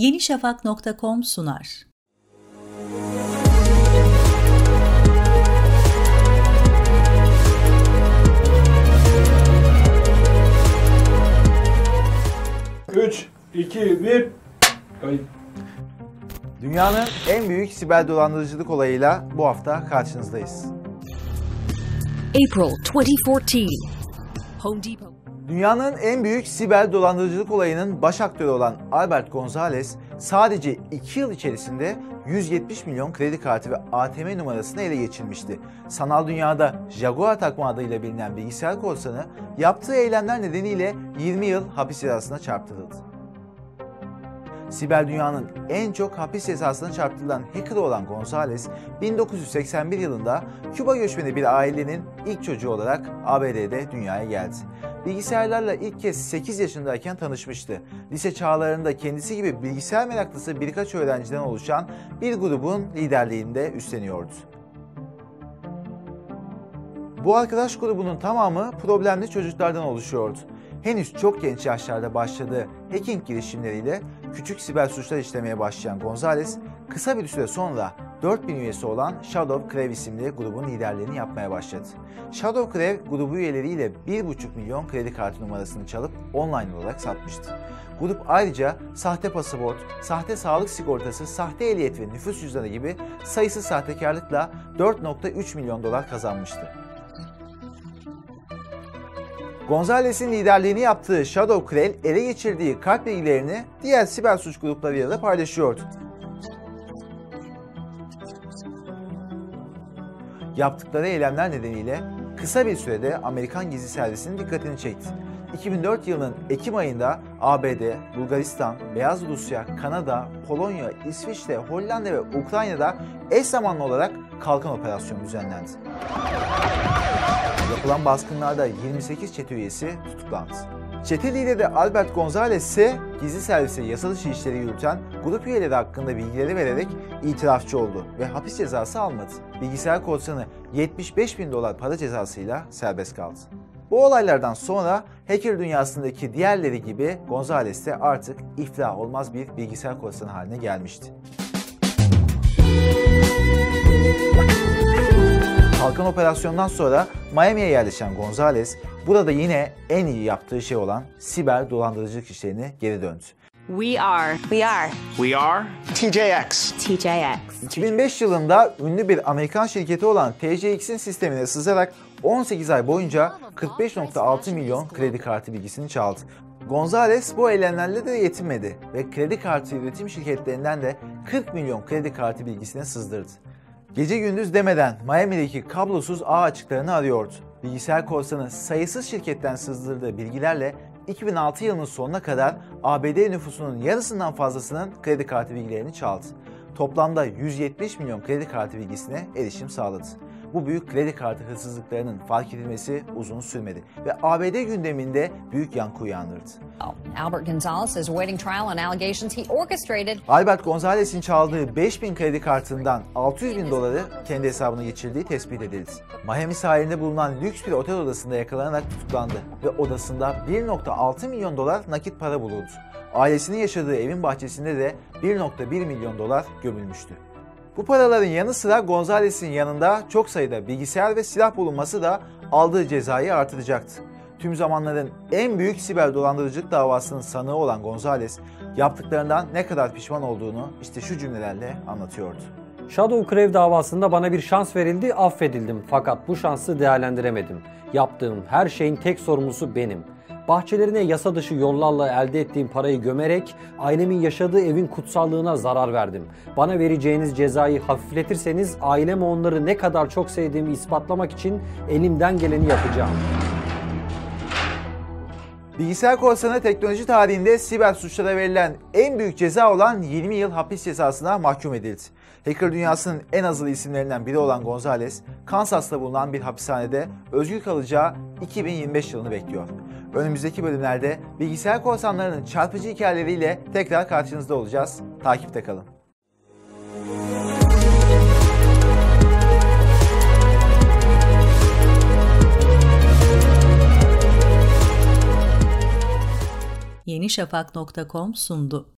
yenişafak.com sunar. Üç, iki, bir. Kayıt. Dünyanın en büyük siber dolandırıcılık olayıyla bu hafta karşınızdayız. April 2014. Home Depot. Dünyanın en büyük siber dolandırıcılık olayının baş aktörü olan Albert Gonzalez sadece 2 yıl içerisinde 170 milyon kredi kartı ve ATM numarasını ele geçirmişti. Sanal dünyada Jaguar takma adıyla bilinen bilgisayar korsanı yaptığı eylemler nedeniyle 20 yıl hapis cezasına çarptırıldı. Siber dünyanın en çok hapis cezasına çarptırılan hacker olan Gonzalez, 1981 yılında Küba göçmeni bir ailenin ilk çocuğu olarak ABD'de dünyaya geldi. Bilgisayarlarla ilk kez 8 yaşındayken tanışmıştı. Lise çağlarında kendisi gibi bilgisayar meraklısı birkaç öğrenciden oluşan bir grubun liderliğinde üstleniyordu. Bu arkadaş grubunun tamamı problemli çocuklardan oluşuyordu. Henüz çok genç yaşlarda başladığı hacking girişimleriyle küçük siber suçlar işlemeye başlayan Gonzalez, kısa bir süre sonra 4000 üyesi olan Shadow Crave isimli grubun liderliğini yapmaya başladı. Shadow Crave grubu üyeleriyle 1,5 milyon kredi kartı numarasını çalıp online olarak satmıştı. Grup ayrıca sahte pasaport, sahte sağlık sigortası, sahte ehliyet ve nüfus cüzdanı gibi sayısız sahtekarlıkla 4.3 milyon dolar kazanmıştı. Gonzalez'in liderliğini yaptığı Shadow Krell ele geçirdiği kart bilgilerini diğer siber suç gruplarıyla da paylaşıyordu. Yaptıkları eylemler nedeniyle kısa bir sürede Amerikan gizli servisinin dikkatini çekti. 2004 yılının Ekim ayında ABD, Bulgaristan, Beyaz Rusya, Kanada, Polonya, İsviçre, Hollanda ve Ukrayna'da eş zamanlı olarak kalkan operasyonu düzenlendi. Yapılan baskınlarda 28 çete üyesi tutuklandı. Çete lideri Albert Gonzalez ise gizli servise yasa dışı işleri yürüten grup üyeleri hakkında bilgileri vererek itirafçı oldu ve hapis cezası almadı. Bilgisayar korsanı 75 bin dolar para cezasıyla serbest kaldı. Bu olaylardan sonra hacker dünyasındaki diğerleri gibi Gonzalez de artık iflah olmaz bir bilgisayar korsanı haline gelmişti. Kalkan operasyondan sonra Miami'ye yerleşen Gonzalez, burada yine en iyi yaptığı şey olan siber dolandırıcılık işlerine geri döndü. We are. We are We are TJX. TJX. 2005 yılında ünlü bir Amerikan şirketi olan TJX'in sistemine sızarak 18 ay boyunca 45.6 milyon kredi kartı bilgisini çaldı. Gonzales bu eylemlerle de yetinmedi ve kredi kartı üretim şirketlerinden de 40 milyon kredi kartı bilgisini sızdırdı. Gece gündüz demeden Miami'deki kablosuz ağ açıklarını arıyordu. Bilgisayar korsanı sayısız şirketten sızdırdığı bilgilerle 2006 yılının sonuna kadar ABD nüfusunun yarısından fazlasının kredi kartı bilgilerini çaldı. Toplamda 170 milyon kredi kartı bilgisine erişim sağladı. Bu büyük kredi kartı hırsızlıklarının fark edilmesi uzun sürmedi ve ABD gündeminde büyük yankı uyandırdı. Albert Gonzalez is awaiting trial on allegations he orchestrated Albert Gonzalez'in çaldığı 5000 kredi kartından 600 bin doları kendi hesabına geçirdiği tespit edildi. Miami sahilinde bulunan lüks bir otel odasında yakalanarak tutuklandı ve odasında 1.6 milyon dolar nakit para bulundu. Ailesinin yaşadığı evin bahçesinde de 1.1 milyon dolar gömülmüştü. Bu paraların yanı sıra Gonzalez'in yanında çok sayıda bilgisayar ve silah bulunması da aldığı cezayı artıracaktı. Tüm zamanların en büyük siber dolandırıcılık davasının sanığı olan Gonzalez, yaptıklarından ne kadar pişman olduğunu işte şu cümlelerle anlatıyordu. Shadow Crave davasında bana bir şans verildi, affedildim. Fakat bu şansı değerlendiremedim. Yaptığım her şeyin tek sorumlusu benim. Bahçelerine yasa dışı yollarla elde ettiğim parayı gömerek ailemin yaşadığı evin kutsallığına zarar verdim. Bana vereceğiniz cezayı hafifletirseniz aileme onları ne kadar çok sevdiğimi ispatlamak için elimden geleni yapacağım. Bilgisayar korsanı teknoloji tarihinde siber suçlara verilen en büyük ceza olan 20 yıl hapis cezasına mahkum edildi. Hacker dünyasının en azılı isimlerinden biri olan Gonzalez, Kansas'ta bulunan bir hapishanede özgür kalacağı 2025 yılını bekliyor. Önümüzdeki bölümlerde bilgisayar korsanlarının çarpıcı hikayeleriyle tekrar karşınızda olacağız. Takipte kalın. yenişafak.com sundu.